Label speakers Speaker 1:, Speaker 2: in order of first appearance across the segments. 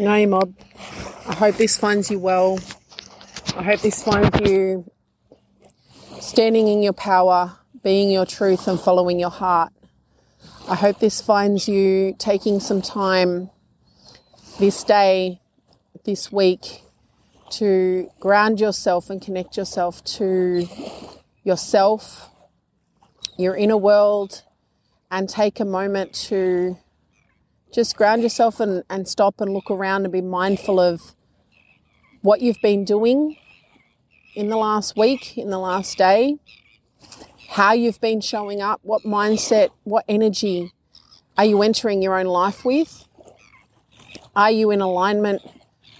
Speaker 1: No, Mob. I hope this finds you well. I hope this finds you standing in your power, being your truth, and following your heart. I hope this finds you taking some time this day, this week, to ground yourself and connect yourself to yourself, your inner world, and take a moment to just ground yourself and, and stop and look around and be mindful of what you've been doing in the last week, in the last day, how you've been showing up, what mindset, what energy are you entering your own life with? Are you in alignment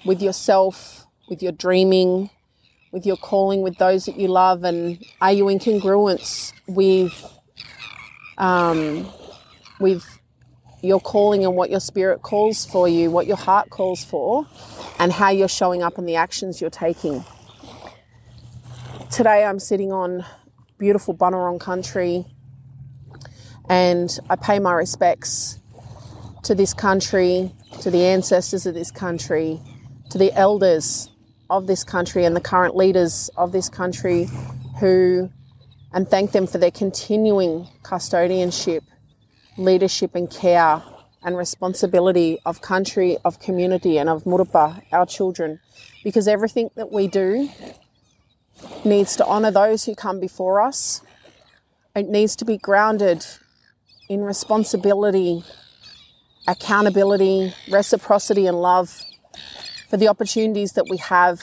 Speaker 1: with yourself, with your dreaming, with your calling, with those that you love? And are you in congruence with, um, with your calling and what your spirit calls for you, what your heart calls for, and how you're showing up and the actions you're taking. Today I'm sitting on beautiful Bunurong country and I pay my respects to this country, to the ancestors of this country, to the elders of this country and the current leaders of this country who and thank them for their continuing custodianship leadership and care and responsibility of country, of community, and of Muruppa, our children, because everything that we do needs to honour those who come before us. It needs to be grounded in responsibility, accountability, reciprocity, and love for the opportunities that we have,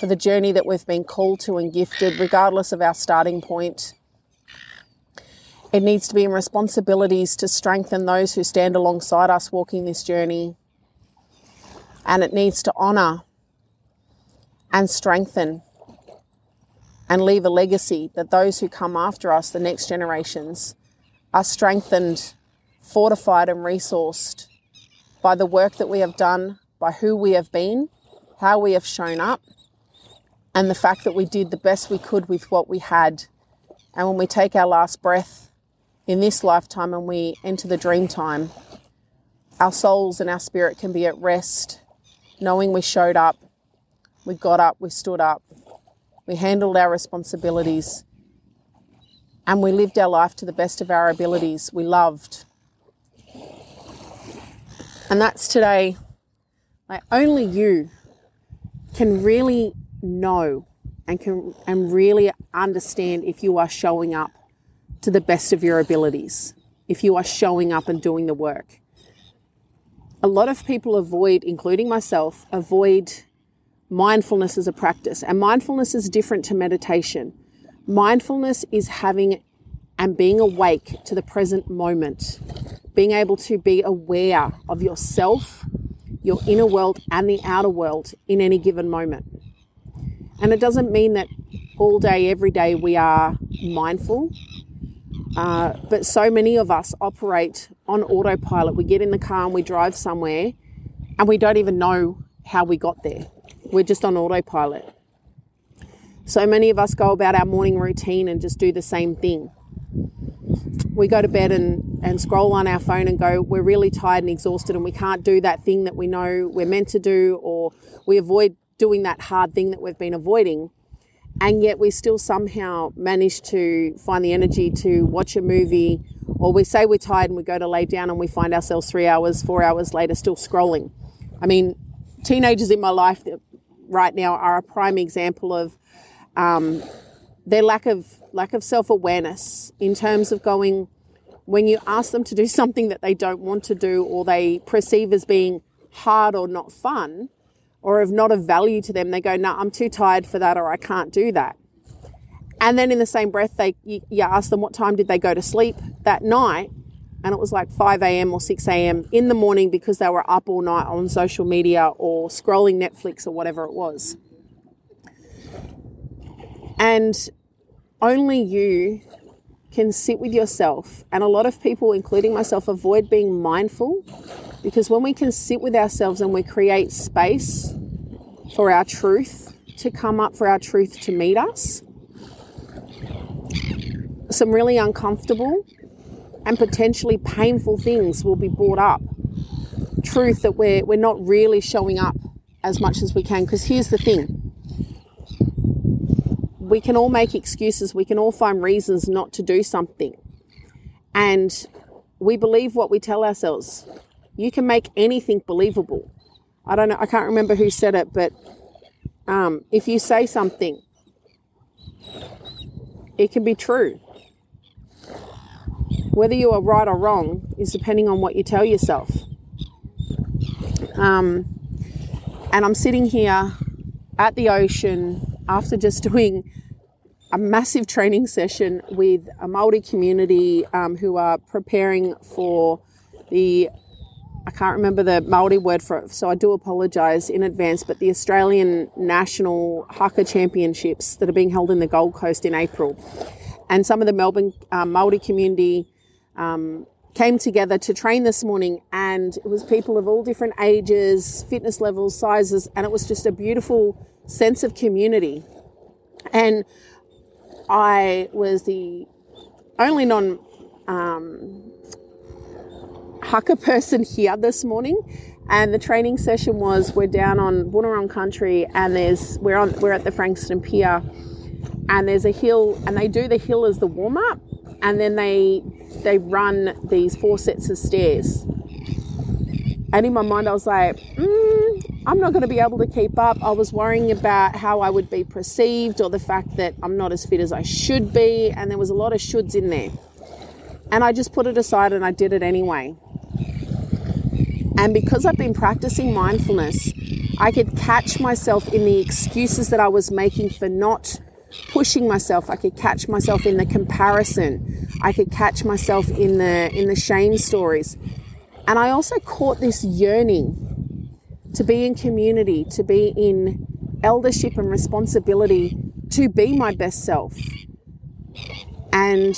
Speaker 1: for the journey that we've been called to and gifted, regardless of our starting point. It needs to be in responsibilities to strengthen those who stand alongside us walking this journey. And it needs to honour and strengthen and leave a legacy that those who come after us, the next generations, are strengthened, fortified, and resourced by the work that we have done, by who we have been, how we have shown up, and the fact that we did the best we could with what we had. And when we take our last breath, in this lifetime and we enter the dream time, our souls and our spirit can be at rest, knowing we showed up, we got up, we stood up, we handled our responsibilities, and we lived our life to the best of our abilities. We loved. And that's today. Like only you can really know and can and really understand if you are showing up to the best of your abilities if you are showing up and doing the work. A lot of people avoid, including myself, avoid mindfulness as a practice. And mindfulness is different to meditation. Mindfulness is having and being awake to the present moment, being able to be aware of yourself, your inner world, and the outer world in any given moment. And it doesn't mean that all day, every day, we are mindful. Uh, but so many of us operate on autopilot. We get in the car and we drive somewhere and we don't even know how we got there. We're just on autopilot. So many of us go about our morning routine and just do the same thing. We go to bed and, and scroll on our phone and go, we're really tired and exhausted and we can't do that thing that we know we're meant to do, or we avoid doing that hard thing that we've been avoiding and yet we still somehow manage to find the energy to watch a movie or we say we're tired and we go to lay down and we find ourselves three hours four hours later still scrolling. I mean teenagers in my life right now are a prime example of um, their lack of lack of self-awareness in terms of going when you ask them to do something that they don't want to do or they perceive as being hard or not fun or of not of value to them, they go, no, nah, I'm too tired for that or I can't do that. And then in the same breath, they you, you ask them what time did they go to sleep that night, and it was like 5 a.m. or 6 a.m. in the morning because they were up all night on social media or scrolling Netflix or whatever it was. And only you can sit with yourself. And a lot of people, including myself, avoid being mindful because when we can sit with ourselves and we create space for our truth to come up, for our truth to meet us, some really uncomfortable and potentially painful things will be brought up. truth that we're, we're not really showing up as much as we can. Because here's the thing we can all make excuses, we can all find reasons not to do something. And we believe what we tell ourselves. You can make anything believable. I don't know, I can't remember who said it, but um, if you say something, it can be true. Whether you are right or wrong is depending on what you tell yourself. Um, and I'm sitting here at the ocean after just doing a massive training session with a Maori community um, who are preparing for the I can't remember the Maori word for it, so I do apologise in advance. But the Australian National Haka Championships that are being held in the Gold Coast in April, and some of the Melbourne um, Maori community um, came together to train this morning, and it was people of all different ages, fitness levels, sizes, and it was just a beautiful sense of community. And I was the only non um, haka person here this morning, and the training session was we're down on Boonwurrung country, and there's we're on we're at the Frankston Pier, and there's a hill, and they do the hill as the warm up, and then they they run these four sets of stairs. And in my mind, I was like, mm, I'm not going to be able to keep up. I was worrying about how I would be perceived or the fact that I'm not as fit as I should be. And there was a lot of shoulds in there. And I just put it aside and I did it anyway. And because I've been practicing mindfulness, I could catch myself in the excuses that I was making for not pushing myself. I could catch myself in the comparison. I could catch myself in the in the shame stories. And I also caught this yearning to be in community, to be in eldership and responsibility, to be my best self. And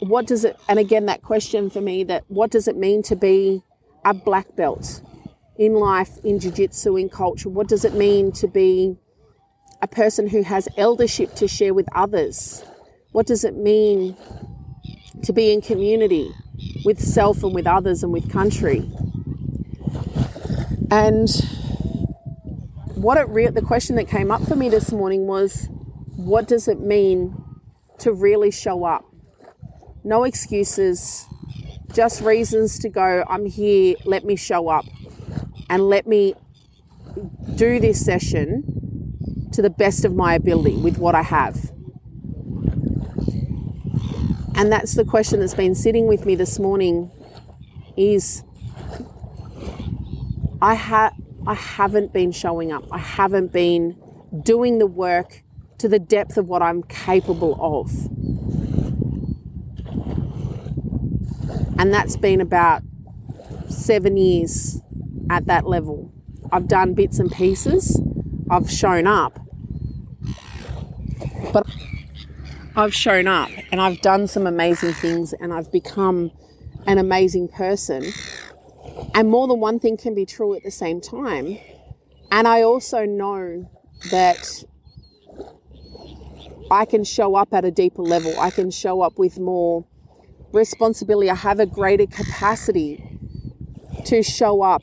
Speaker 1: what does it, and again, that question for me that what does it mean to be a black belt in life, in jiu jitsu, in culture? What does it mean to be a person who has eldership to share with others? What does it mean to be in community? with self and with others and with country. And what it re- the question that came up for me this morning was what does it mean to really show up? No excuses, just reasons to go, I'm here, let me show up and let me do this session to the best of my ability with what I have. And that's the question that's been sitting with me this morning is I ha- I haven't been showing up. I haven't been doing the work to the depth of what I'm capable of. And that's been about seven years at that level. I've done bits and pieces, I've shown up, but I've shown up and I've done some amazing things and I've become an amazing person. And more than one thing can be true at the same time. And I also know that I can show up at a deeper level. I can show up with more responsibility. I have a greater capacity to show up,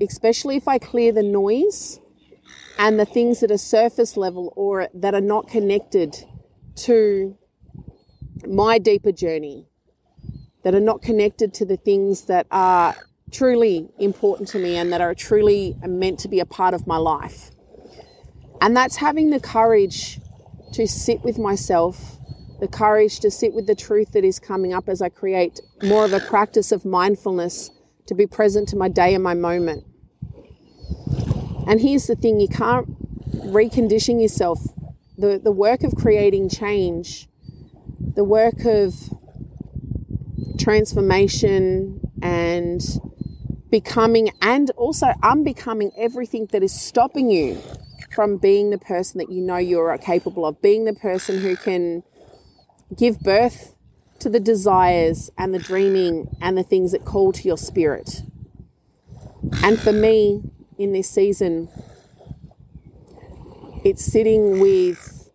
Speaker 1: especially if I clear the noise and the things that are surface level or that are not connected to my deeper journey, that are not connected to the things that are truly important to me and that are truly meant to be a part of my life. And that's having the courage to sit with myself, the courage to sit with the truth that is coming up as I create more of a practice of mindfulness to be present to my day and my moment. And here's the thing you can't recondition yourself the, the work of creating change, the work of transformation and becoming and also unbecoming everything that is stopping you from being the person that you know you're capable of, being the person who can give birth to the desires and the dreaming and the things that call to your spirit. And for me in this season, it's sitting with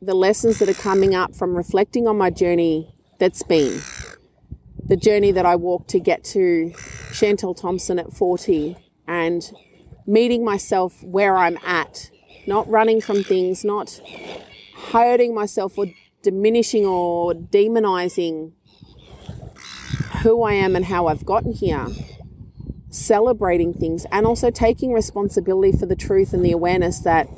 Speaker 1: the lessons that are coming up from reflecting on my journey that's been the journey that I walked to get to Chantel Thompson at 40 and meeting myself where I'm at, not running from things, not hurting myself or diminishing or demonizing who I am and how I've gotten here, celebrating things, and also taking responsibility for the truth and the awareness that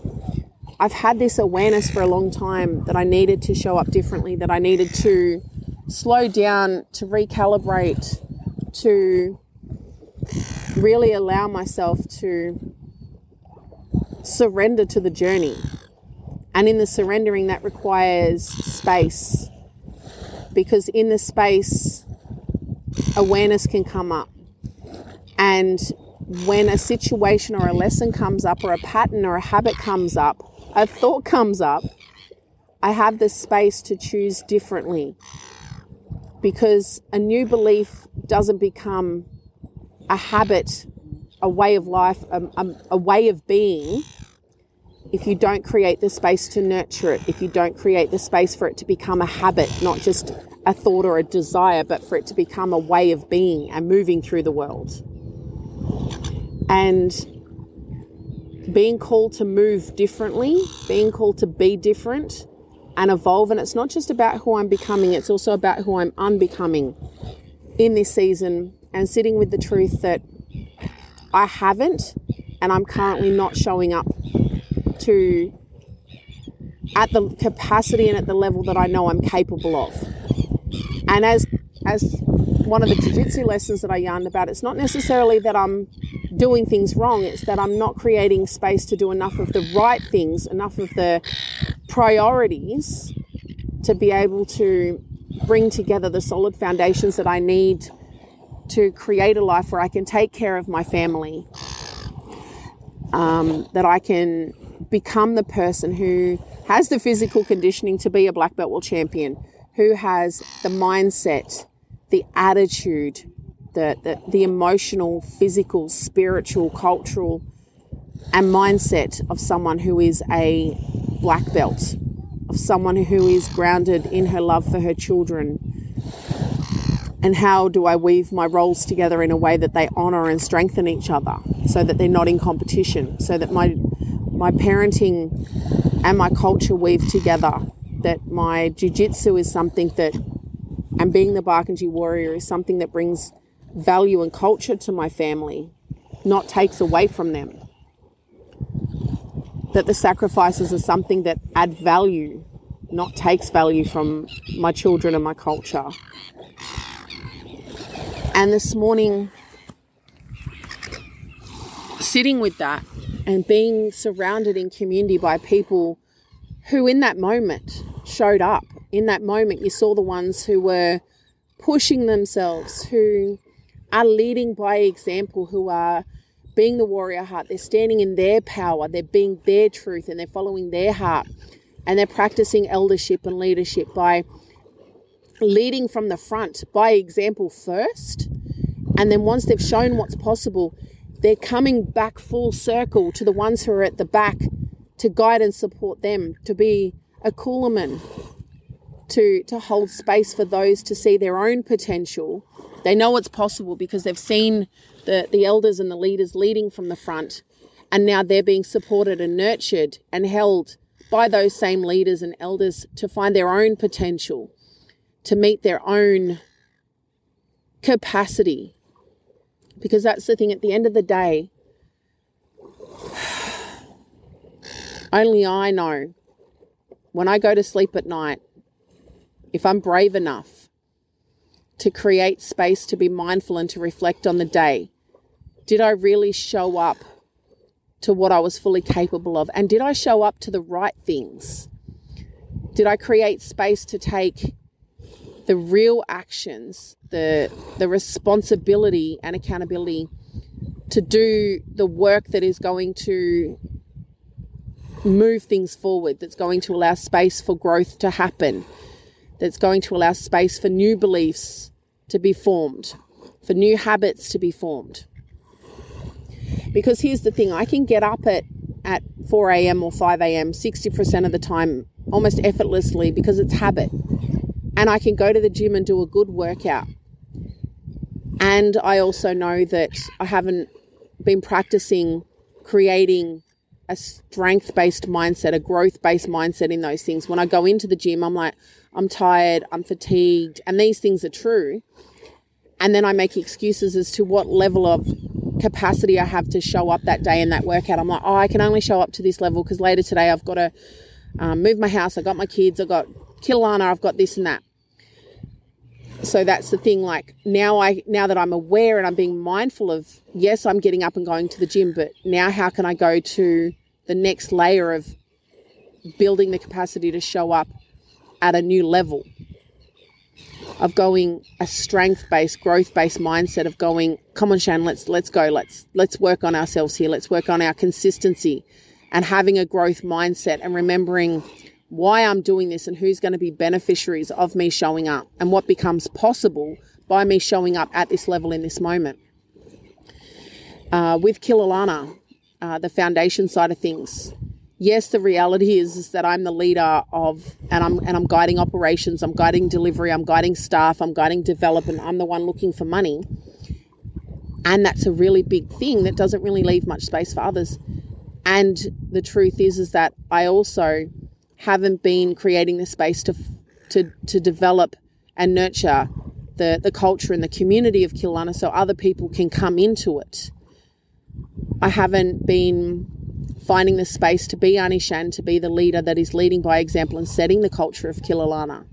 Speaker 1: I've had this awareness for a long time that I needed to show up differently, that I needed to slow down, to recalibrate, to really allow myself to surrender to the journey. And in the surrendering, that requires space. Because in the space, awareness can come up. And when a situation or a lesson comes up, or a pattern or a habit comes up, a thought comes up, I have the space to choose differently. Because a new belief doesn't become a habit, a way of life, a, a, a way of being if you don't create the space to nurture it, if you don't create the space for it to become a habit, not just a thought or a desire, but for it to become a way of being and moving through the world. And being called to move differently, being called to be different and evolve. And it's not just about who I'm becoming, it's also about who I'm unbecoming in this season and sitting with the truth that I haven't and I'm currently not showing up to at the capacity and at the level that I know I'm capable of. And as as one of the jiu-jitsu lessons that I yarned about, it's not necessarily that I'm doing things wrong, it's that I'm not creating space to do enough of the right things, enough of the priorities to be able to bring together the solid foundations that I need to create a life where I can take care of my family, um, that I can become the person who has the physical conditioning to be a black belt world champion, who has the mindset, the attitude, the, the, the emotional, physical, spiritual, cultural, and mindset of someone who is a black belt, of someone who is grounded in her love for her children. And how do I weave my roles together in a way that they honor and strengthen each other so that they're not in competition, so that my my parenting and my culture weave together. That my jujitsu is something that, and being the Barkindji warrior is something that brings value and culture to my family, not takes away from them. That the sacrifices are something that add value, not takes value from my children and my culture. And this morning, sitting with that and being surrounded in community by people who, in that moment, showed up. In that moment, you saw the ones who were pushing themselves, who are leading by example, who are being the warrior heart. They're standing in their power, they're being their truth, and they're following their heart. And they're practicing eldership and leadership by leading from the front by example first. And then once they've shown what's possible, they're coming back full circle to the ones who are at the back to guide and support them, to be a coolamon, to, to hold space for those to see their own potential. They know it's possible because they've seen the, the elders and the leaders leading from the front, and now they're being supported and nurtured and held by those same leaders and elders to find their own potential, to meet their own capacity because that's the thing at the end of the day, only I know when I go to sleep at night, if I'm brave enough to create space to be mindful and to reflect on the day, did I really show up to what I was fully capable of? And did I show up to the right things? Did I create space to take the real actions, the the responsibility and accountability to do the work that is going to move things forward, that's going to allow space for growth to happen, that's going to allow space for new beliefs to be formed, for new habits to be formed. Because here's the thing I can get up at, at 4 a.m. or 5 a.m. 60% of the time almost effortlessly because it's habit and I can go to the gym and do a good workout. And I also know that I haven't been practicing creating a strength based mindset, a growth based mindset in those things. When I go into the gym, I'm like, I'm tired, I'm fatigued, and these things are true. And then I make excuses as to what level of capacity I have to show up that day in that workout. I'm like, oh, I can only show up to this level because later today I've got to um, move my house, I've got my kids, I've got Killarney, I've got this and that. So that's the thing. Like now, I now that I'm aware and I'm being mindful of, yes, I'm getting up and going to the gym, but now how can I go to the next layer of building the capacity to show up at a new level? of going a strength based, growth based mindset of going, come on, Shan, let's let's go, let's let's work on ourselves here, let's work on our consistency, and having a growth mindset and remembering why I'm doing this and who's going to be beneficiaries of me showing up and what becomes possible by me showing up at this level in this moment. Uh, with Kilalana, uh, the foundation side of things, yes, the reality is, is that I'm the leader of, and I'm and I'm guiding operations, I'm guiding delivery, I'm guiding staff, I'm guiding development. I'm the one looking for money, and that's a really big thing that doesn't really leave much space for others. And the truth is, is that I also haven't been creating the space to to to develop and nurture the the culture and the community of Killarney so other people can come into it. I haven't been finding the space to be Anishan, to be the leader that is leading by example and setting the culture of Kilalana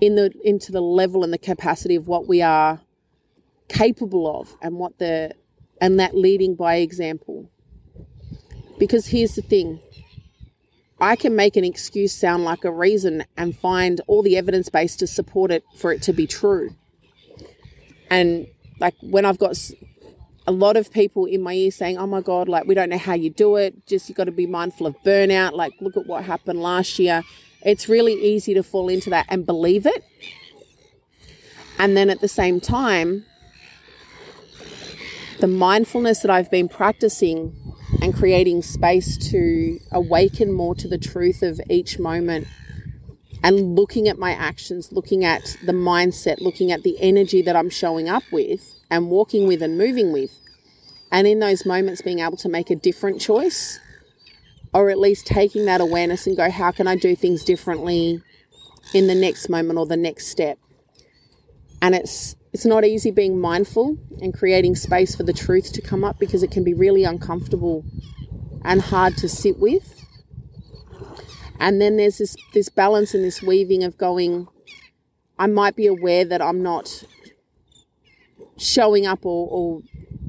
Speaker 1: in the into the level and the capacity of what we are capable of and what the and that leading by example. Because here's the thing. I can make an excuse sound like a reason and find all the evidence base to support it for it to be true. And like when I've got a lot of people in my ear saying, "Oh my God, like we don't know how you do it. Just you got to be mindful of burnout. Like look at what happened last year." It's really easy to fall into that and believe it. And then at the same time, the mindfulness that I've been practicing and creating space to awaken more to the truth of each moment and looking at my actions, looking at the mindset, looking at the energy that I'm showing up with and walking with and moving with. And in those moments, being able to make a different choice, or at least taking that awareness and go, how can I do things differently in the next moment or the next step? And it's it's not easy being mindful and creating space for the truth to come up because it can be really uncomfortable and hard to sit with. And then there's this this balance and this weaving of going I might be aware that I'm not showing up or, or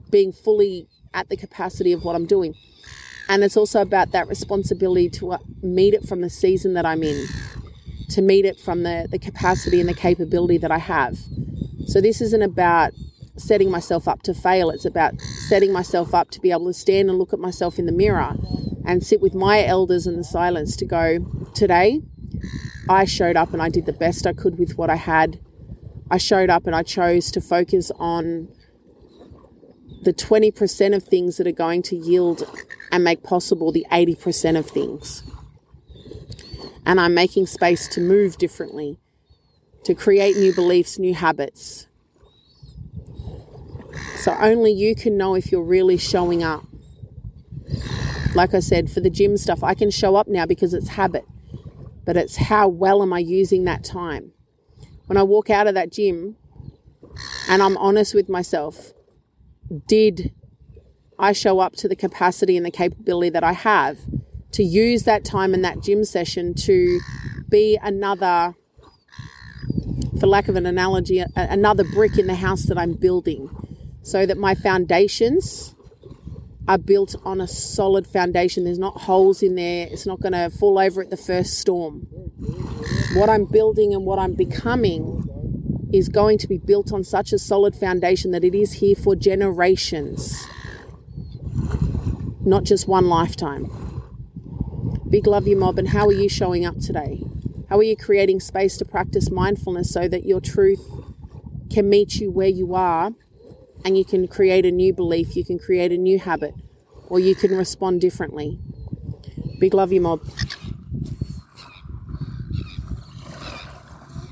Speaker 1: being fully at the capacity of what I'm doing. And it's also about that responsibility to uh, meet it from the season that I'm in, to meet it from the, the capacity and the capability that I have. So this isn't about setting myself up to fail, it's about setting myself up to be able to stand and look at myself in the mirror and sit with my elders in the silence to go, today I showed up and I did the best I could with what I had. I showed up and I chose to focus on the 20% of things that are going to yield and make possible the 80% of things. And I'm making space to move differently, to create new beliefs, new habits. So only you can know if you're really showing up. Like I said, for the gym stuff, I can show up now because it's habit, but it's how well am I using that time? when I walk out of that gym and I'm honest with myself, did I show up to the capacity and the capability that I have to use that time in that gym session to be another, for lack of an analogy, another brick in the house that I'm building so that my foundations are built on a solid foundation. There's not holes in there, it's not going to fall over at the first storm what I'm building and what I'm becoming is going to be built on such a solid foundation that it is here for generations, not just one lifetime. Big love you, mob, and how are you showing up today? How are you creating space to practice mindfulness so that your truth can meet you where you are and you can create a new belief, you can create a new habit, or you can respond differently? Big love you, mob.